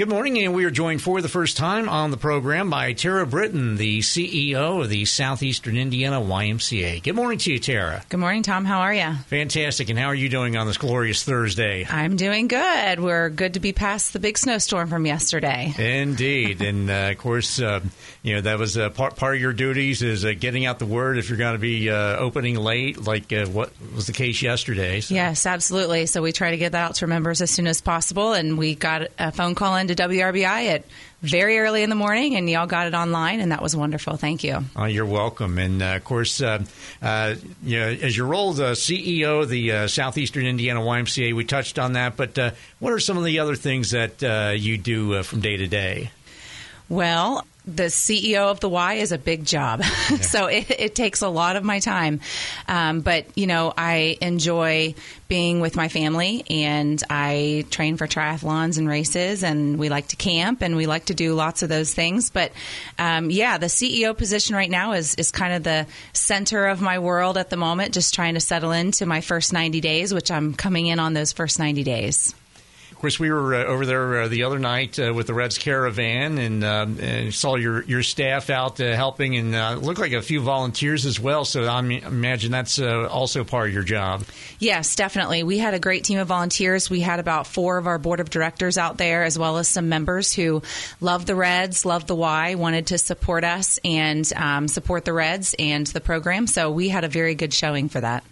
Good morning, and we are joined for the first time on the program by Tara Britton, the CEO of the Southeastern Indiana YMCA. Good morning to you, Tara. Good morning, Tom. How are you? Fantastic. And how are you doing on this glorious Thursday? I'm doing good. We're good to be past the big snowstorm from yesterday. Indeed. and uh, of course, uh, you know, that was uh, part, part of your duties is uh, getting out the word if you're going to be uh, opening late, like uh, what was the case yesterday. So. Yes, absolutely. So we try to get that out to members as soon as possible. And we got a phone call in to WRBI at very early in the morning, and y'all got it online, and that was wonderful. Thank you. Oh, you're welcome. And uh, of course, uh, uh, you know, as your role as CEO of the uh, Southeastern Indiana YMCA, we touched on that. But uh, what are some of the other things that uh, you do from day to day? Well, the CEO of the Y is a big job. Yeah. so it, it, takes a lot of my time. Um, but, you know, I enjoy being with my family and I train for triathlons and races and we like to camp and we like to do lots of those things. But, um, yeah, the CEO position right now is, is kind of the center of my world at the moment, just trying to settle into my first 90 days, which I'm coming in on those first 90 days. Course, we were uh, over there uh, the other night uh, with the Reds Caravan and, um, and, saw your, your staff out uh, helping, and uh, looked like a few volunteers as well. So I imagine that's uh, also part of your job. Yes, definitely. We had a great team of volunteers. We had about four of our board of directors out there, as well as some members who love the Reds, love the Y, wanted to support us and um, support the Reds and the program. So we had a very good showing for that.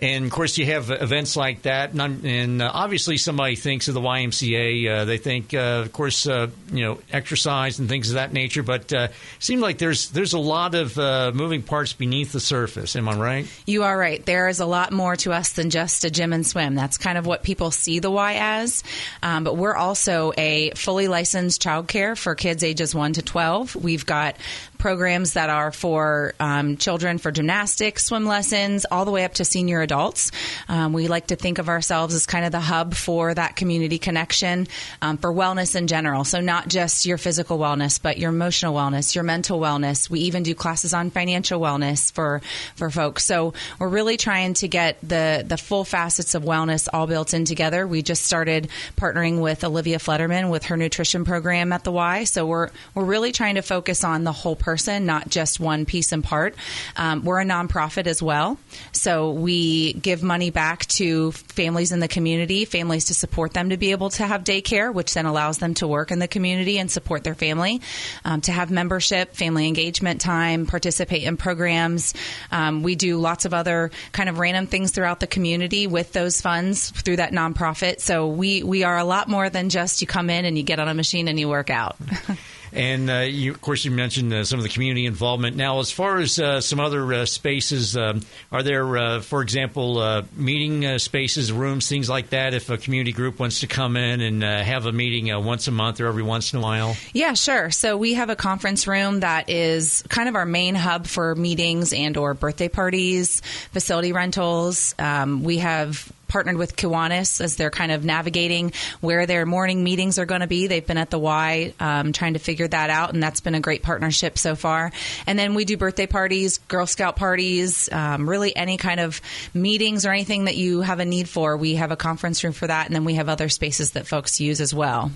And of course, you have events like that, and, and uh, obviously, somebody thinks of the YMCA. Uh, they think, uh, of course, uh, you know, exercise and things of that nature. But uh, it seems like there's there's a lot of uh, moving parts beneath the surface. Am I right? You are right. There is a lot more to us than just a gym and swim. That's kind of what people see the Y as. Um, but we're also a fully licensed childcare for kids ages one to twelve. We've got programs that are for um, children for gymnastics, swim lessons, all the way up to senior adults. Um, we like to think of ourselves as kind of the hub for that community connection um, for wellness in general. So, not just your physical wellness, but your emotional wellness, your mental wellness. We even do classes on financial wellness for, for folks. So, we're really trying to get the, the full facets of wellness all built in together. We just started partnering with Olivia Flutterman with her nutrition program at the Y. So, we're, we're really trying to focus on the whole person, not just one piece and part. Um, we're a nonprofit as well. So, we give money back to families in the community, families to support them to be able to have daycare, which then allows them to work in the community and support their family, um, to have membership, family engagement time, participate in programs. Um, we do lots of other kind of random things throughout the community with those funds through that nonprofit. So we we are a lot more than just you come in and you get on a machine and you work out. And uh, you, of course, you mentioned uh, some of the community involvement. Now, as far as uh, some other uh, spaces, um, are there, uh, for example, uh, meeting spaces, rooms, things like that? If a community group wants to come in and have a meeting once a month or every once in a while? Yeah, sure. So we have a conference room that is kind of our main hub for meetings and or birthday parties, facility rentals. Um, we have partnered with Kiwanis as they're kind of navigating where their morning meetings are going to be. They've been at the Y um, trying to figure that out, and that's been a great partnership so far. And then we do birthday parties, Girl Scout parties, um, really any kind of meetings or anything that you have a need for. We have a conference room for that, and then we have other spaces that folks use as well.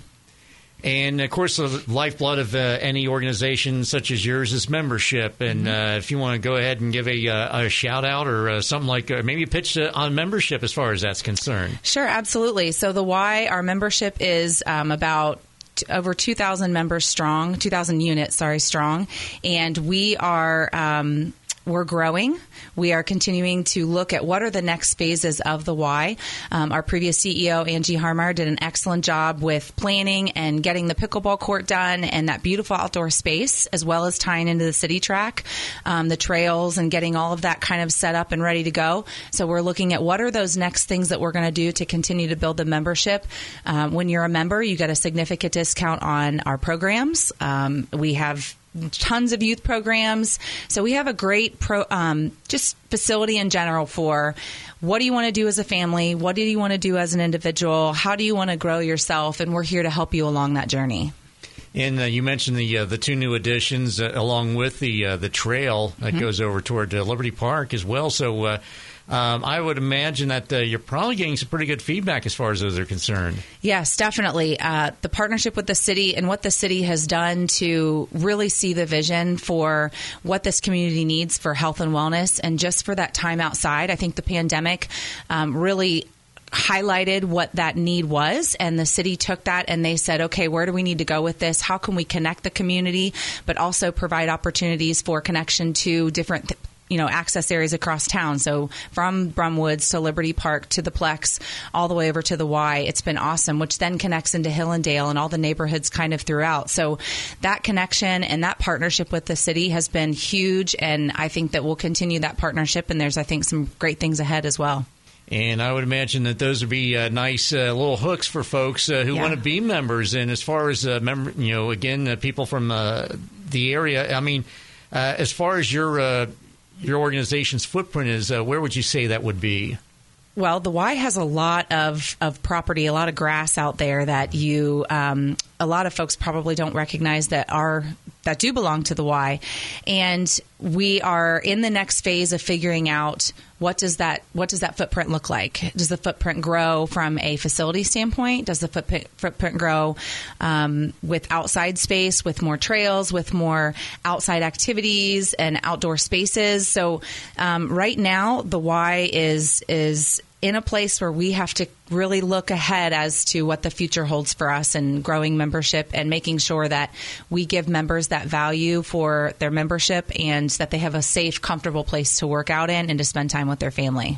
And of course, the lifeblood of uh, any organization such as yours is membership. And mm-hmm. uh, if you want to go ahead and give a, uh, a shout out or uh, something like uh, maybe a pitch on membership as far as that's concerned. Sure, absolutely. So, the Y our membership is um, about over 2,000 members strong, 2,000 units, sorry, strong. And we are. Um, we're growing. We are continuing to look at what are the next phases of the Y. Um, our previous CEO, Angie Harmar, did an excellent job with planning and getting the pickleball court done and that beautiful outdoor space, as well as tying into the city track, um, the trails, and getting all of that kind of set up and ready to go. So we're looking at what are those next things that we're going to do to continue to build the membership. Um, when you're a member, you get a significant discount on our programs. Um, we have tons of youth programs. So we have a great pro, um, just facility in general for what do you want to do as a family? What do you want to do as an individual? How do you want to grow yourself? And we're here to help you along that journey. And uh, you mentioned the uh, the two new additions uh, along with the uh, the trail that mm-hmm. goes over toward uh, Liberty Park as well. So uh, um, I would imagine that uh, you're probably getting some pretty good feedback as far as those are concerned. Yes, definitely. Uh, the partnership with the city and what the city has done to really see the vision for what this community needs for health and wellness and just for that time outside. I think the pandemic um, really highlighted what that need was and the city took that and they said okay where do we need to go with this how can we connect the community but also provide opportunities for connection to different th- you know access areas across town. So from Brumwoods to Liberty Park to the Plex, all the way over to the Y. It's been awesome, which then connects into Hillendale and Dale and all the neighborhoods kind of throughout. So that connection and that partnership with the city has been huge, and I think that we'll continue that partnership. And there's I think some great things ahead as well. And I would imagine that those would be uh, nice uh, little hooks for folks uh, who yeah. want to be members. And as far as uh, member, you know, again, uh, people from uh, the area. I mean, as far as your your organization's footprint is, uh, where would you say that would be? Well, the Y has a lot of, of property, a lot of grass out there that you, um, a lot of folks probably don't recognize that are that do belong to the Y, and we are in the next phase of figuring out what does that what does that footprint look like? Does the footprint grow from a facility standpoint? Does the footprint, footprint grow um, with outside space, with more trails, with more outside activities and outdoor spaces? So um, right now, the Y is is in a place where we have to really look ahead as to what the future holds for us and growing membership and making sure that we give members that value for their membership and that they have a safe, comfortable place to work out in and to spend time with their family.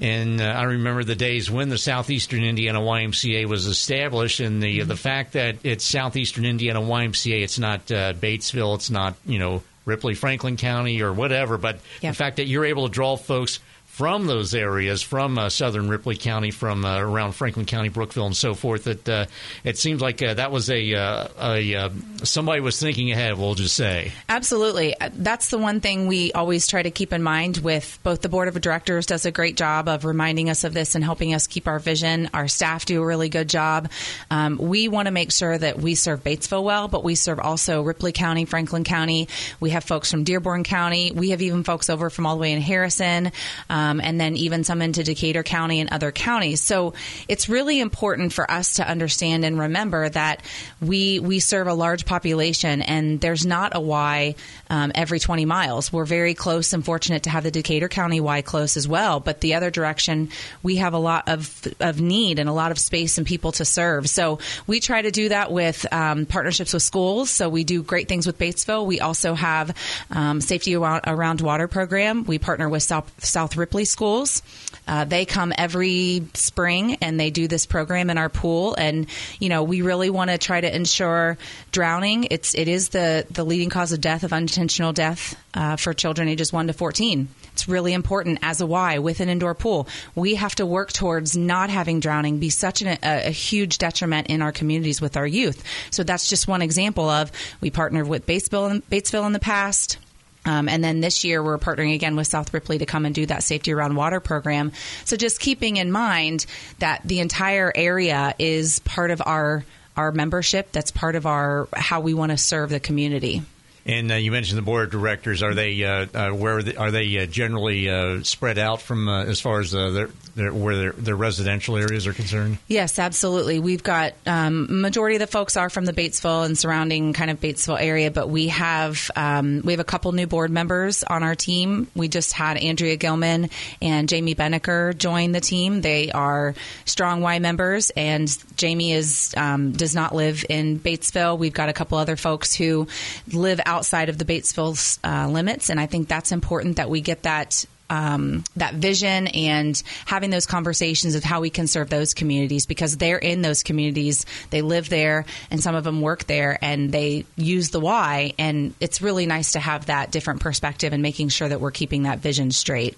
And uh, I remember the days when the Southeastern Indiana YMCA was established, and the mm-hmm. the fact that it's Southeastern Indiana YMCA, it's not uh, Batesville, it's not you know Ripley Franklin County or whatever, but yep. the fact that you're able to draw folks from those areas, from uh, southern Ripley County, from uh, around Franklin County, Brookville, and so forth. That uh, it seems like uh, that was a, uh, a uh, somebody was thinking ahead. We'll just say absolutely. That's the one thing we always try to keep in mind. With both the board of directors does a great job of reminding us of this and helping us keep our vision. Our staff do a really good job. Um, we want to make sure that we serve Batesville well, but we serve also Ripley County, Franklin County. We have folks from Dearborn County. We have even folks over from all the way in Harrison. Um, um, and then even some into Decatur County and other counties. So it's really important for us to understand and remember that we we serve a large population, and there's not a Y um, every 20 miles. We're very close and fortunate to have the Decatur County Y close as well. But the other direction, we have a lot of of need and a lot of space and people to serve. So we try to do that with um, partnerships with schools. So we do great things with Batesville. We also have um, safety around, around water program. We partner with South, South Ripley Ripley schools. Uh, they come every spring and they do this program in our pool. And you know, we really want to try to ensure drowning. It's it is the the leading cause of death of unintentional death uh, for children ages one to fourteen. It's really important as a Y with an indoor pool. We have to work towards not having drowning be such an, a, a, huge detriment in our communities with our youth. So that's just one example of we partnered with Batesville, Batesville in the past. Um, and then this year, we're partnering again with South Ripley to come and do that safety around water program. So just keeping in mind that the entire area is part of our our membership. That's part of our how we want to serve the community. And uh, you mentioned the board of directors. Are they uh, uh, where are they, are they uh, generally uh, spread out from uh, as far as their, their, where their, their, residential areas are concerned? Yes, absolutely. We've got um, majority of the folks are from the Batesville and surrounding kind of Batesville area, but we have um, we have a couple new board members on our team. We just had Andrea Gilman and Jamie Beneker join the team. They are strong Y members, and Jamie is um, does not live in Batesville. We've got a couple other folks who live out outside of the Batesville uh, limits, and I think that's important that we get that um, that vision and having those conversations of how we can serve those communities because they're in those communities, they live there, and some of them work there, and they use the Y. And it's really nice to have that different perspective and making sure that we're keeping that vision straight.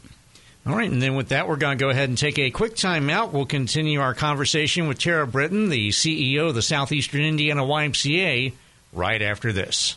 All right, and then with that, we're going to go ahead and take a quick time out. We'll continue our conversation with Tara Britton, the CEO of the Southeastern Indiana YMCA, right after this.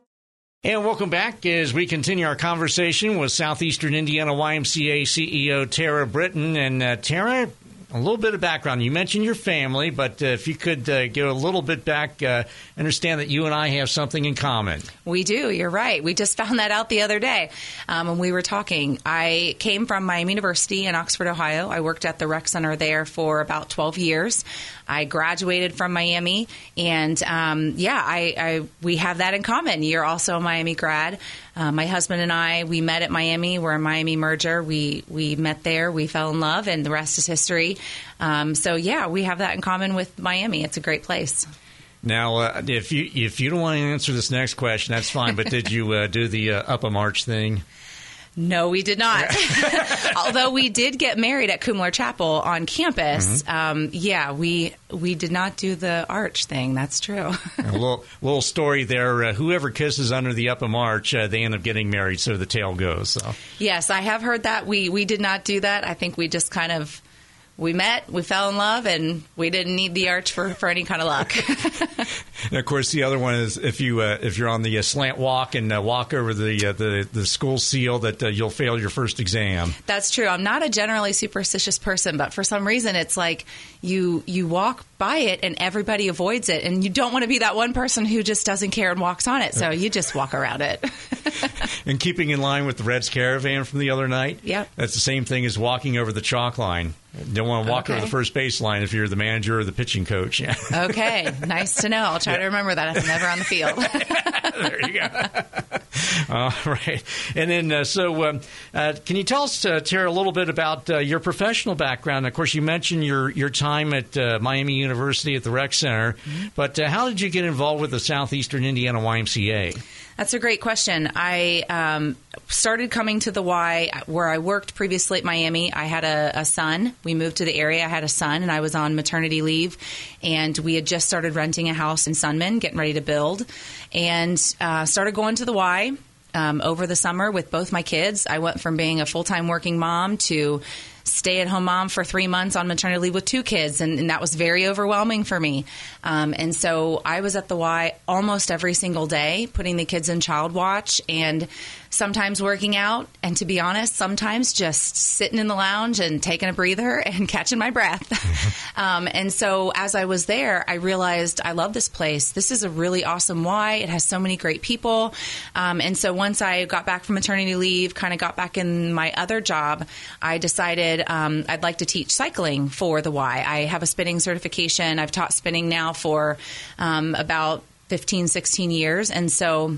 And welcome back as we continue our conversation with Southeastern Indiana YMCA CEO Tara Britton. And uh, Tara, a little bit of background. You mentioned your family, but uh, if you could uh, give a little bit back, uh, understand that you and I have something in common. We do. You're right. We just found that out the other day um, when we were talking. I came from Miami University in Oxford, Ohio. I worked at the rec center there for about 12 years. I graduated from Miami, and um, yeah, I, I, we have that in common. You're also a Miami grad. Uh, my husband and I we met at Miami. We're a Miami merger. We we met there. We fell in love, and the rest is history. Um, so yeah, we have that in common with Miami. It's a great place. Now, uh, if you if you don't want to answer this next question, that's fine. But did you uh, do the uh, Upham Arch thing? No, we did not. Although we did get married at Kumler Chapel on campus. Mm-hmm. Um, yeah, we we did not do the arch thing. That's true. a little little story there. Uh, whoever kisses under the Upham Arch, uh, they end up getting married. So the tale goes. So. Yes, I have heard that. We we did not do that. I think we just kind of we met, we fell in love, and we didn't need the arch for, for any kind of luck. and of course, the other one is if you uh, if you're on the uh, slant walk and uh, walk over the uh, the the school seal, that uh, you'll fail your first exam. That's true. I'm not a generally superstitious person, but for some reason, it's like you you walk by it and everybody avoids it, and you don't want to be that one person who just doesn't care and walks on it. So you just walk around it. and keeping in line with the Reds caravan from the other night, yeah, that's the same thing as walking over the chalk line. Don't want to walk okay. over the first baseline if you're the manager or the pitching coach. Yeah. okay, nice to know. I'll try yeah. to remember that if I'm ever on the field. there you go. All right, and then uh, so um, uh, can you tell us, uh, Tara, a little bit about uh, your professional background? Of course, you mentioned your your time at uh, Miami University at the Rec Center, mm-hmm. but uh, how did you get involved with the Southeastern Indiana YMCA? That's a great question. I um, started coming to the Y where I worked previously at Miami. I had a, a, son. We moved to the area. I had a son, and I was on maternity leave. And we had just started renting a house in Sunman, getting ready to build, and uh, started going to the Y. Um, over the summer with both my kids. I went from being a full time working mom to stay at home mom for three months on maternity leave with two kids, and, and that was very overwhelming for me. Um, and so I was at the Y almost every single day, putting the kids in child watch and sometimes working out, and to be honest, sometimes just sitting in the lounge and taking a breather and catching my breath. Mm-hmm. um, and so as I was there, I realized I love this place. This is a really awesome Y. It has so many great people. Um, and so once I got back from maternity leave, kind of got back in my other job, I decided um, I'd like to teach cycling for the Y. I have a spinning certification. I've taught spinning now for um, about 15, 16 years. And so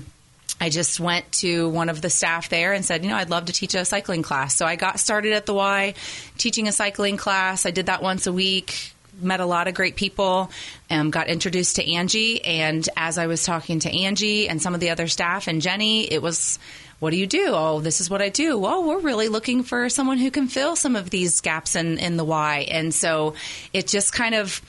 I just went to one of the staff there and said, you know, I'd love to teach a cycling class. So I got started at the Y teaching a cycling class. I did that once a week. Met a lot of great people, um, got introduced to Angie. And as I was talking to Angie and some of the other staff and Jenny, it was, what do you do? Oh, this is what I do. Well, we're really looking for someone who can fill some of these gaps in, in the Y. And so it just kind of,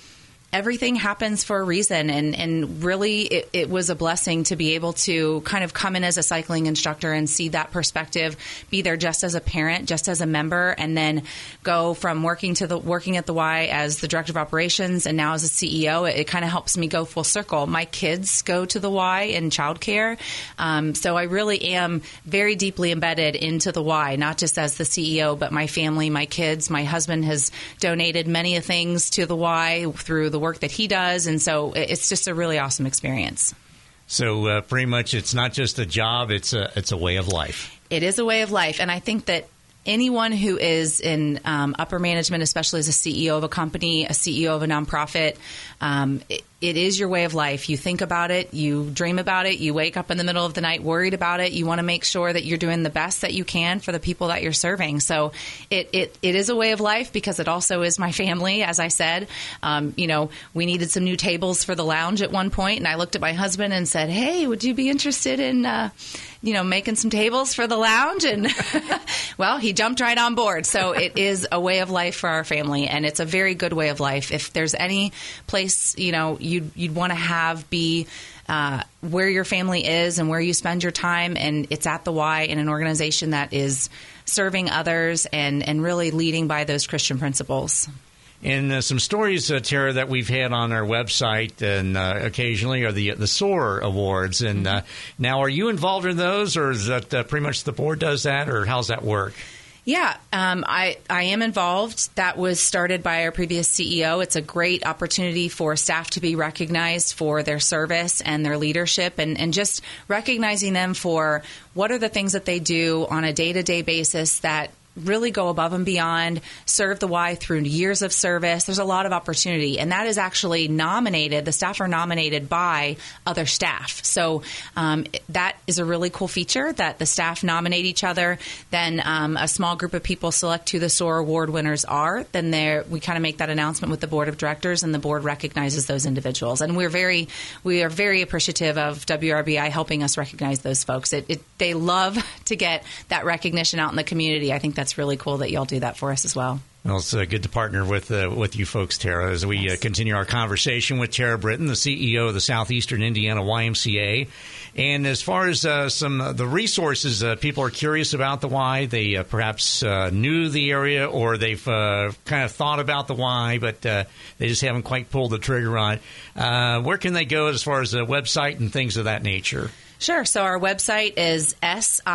everything happens for a reason. And, and really, it, it, was a blessing to be able to kind of come in as a cycling instructor and see that perspective, be there just as a parent, just as a member, and then go from working to the working at the Y as the director of operations and now as a CEO. It, it kind of helps me go full circle. My kids go to the Y in childcare. Um, so I really am very deeply embedded into the Y, not just as the CEO, but my family, my kids. My husband has donated many things to the Y through the work that he does, and so it's just a really awesome experience. So uh, pretty much, it's not just a job; it's a it's a way of life. It is a way of life, and I think that anyone who is in um, upper management, especially as a CEO of a company, a CEO of a nonprofit, um, it, it is your way of life. You think about it, you dream about it, you wake up in the middle of the night worried about it. You want to make sure that you're doing the best that you can for the people that you're serving. So it, it, it is a way of life because it also is my family. As I said, um, you know, we needed some new tables for the lounge at one point, and I looked at my husband and said, "Hey, would you be interested in?" Uh, you know, making some tables for the lounge. And well, he jumped right on board. So it is a way of life for our family, and it's a very good way of life. If there's any place, you know, you you'd, you'd want to have be uh, where your family is and where you spend your time. And it's at the Y in an organization that is serving others and, and really leading by those Christian principles. And uh, some stories, uh, Tara, that we've had on our website and uh, occasionally are the the SOAR Awards. And uh, now, are you involved in those, or is that uh, pretty much the board does that, or how's that work? Yeah, um, I, I am involved. That was started by our previous CEO. It's a great opportunity for staff to be recognized for their service and their leadership and, and just recognizing them for what are the things that they do on a day to day basis that really go above and beyond, serve the Y through years of service. There's a lot of opportunity, and that is actually nominated. The staff are nominated by other staff, so um, that is a really cool feature that the staff nominate each other. Then um, a small group of people select who the SOAR award winners are. Then there we kind of make that announcement with the board of directors, and the board recognizes those individuals. And we're very we are very appreciative of WRBI helping us recognize those folks. It, it, they love to get that recognition out in the community. I think that's that's really cool that y'all do that for us as well. Well, it's uh, good to partner with uh, with you folks, Tara, as we uh, uh, continue our conversation with Tara Britton, the CEO of the Southeastern Indiana YMCA. And as far as uh, some the resources, uh, people are curious about the Y. They perhaps knew the area or they've kind of thought about the Y, but they just haven't quite pulled the trigger on it. where can they go as far as the website and things of that nature? Sure. So our website is siymca.org.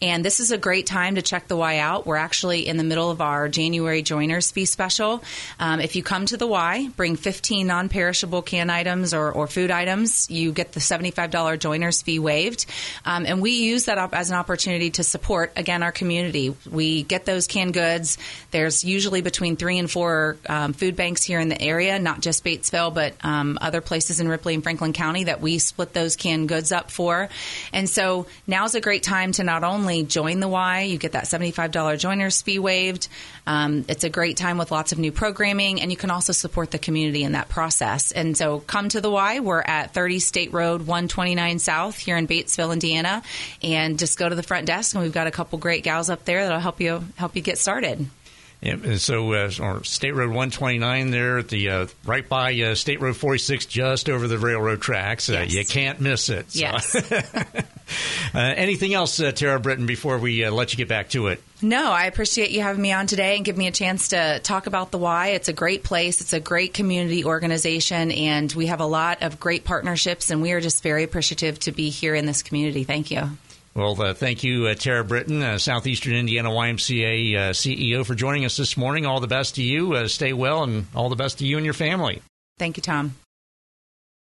And this is a great time to check the Y out. We're actually in the middle of our January joiners fee special. Um, if you come to the Y, bring 15 non perishable can items or, or, food items, you get the $75 joiners fee waived. Um, and we use that up as an opportunity to support, again, our community. We get those canned goods. There's usually between three and four um, food banks here in the area, not just Batesville, but um, other places in Ripley and Franklin County County that we split those canned goods up for. And so now's a great time to not only join the Y, you get that $75 joiners fee waived. Um, it's a great time with lots of new programming, and you can also support the community in that process. And so come to the Y. We're at 30 State Road 129 South here in Batesville, Indiana, and just go to the front desk, and we've got a couple great gals up there that'll help you help you get started. Yeah, so uh, or State Road 129 there at the uh, right by uh, State Road 46, just over the railroad tracks. Uh, yes. You can't miss it. So. Yes. Uh, anything else, uh, Tara Britton, before we let you get back to it? No, I appreciate you having me on today and give me a chance to talk about the Y. It's a great place. It's a great community organization, and we have a lot of great partnerships, and we are just very appreciative to be here in this community. Thank you. Well, uh, thank you, uh, Tara Britton, uh, Southeastern Indiana YMCA uh, CEO, for joining us this morning. All the best to you. Uh, stay well, and all the best to you and your family. Thank you, Tom.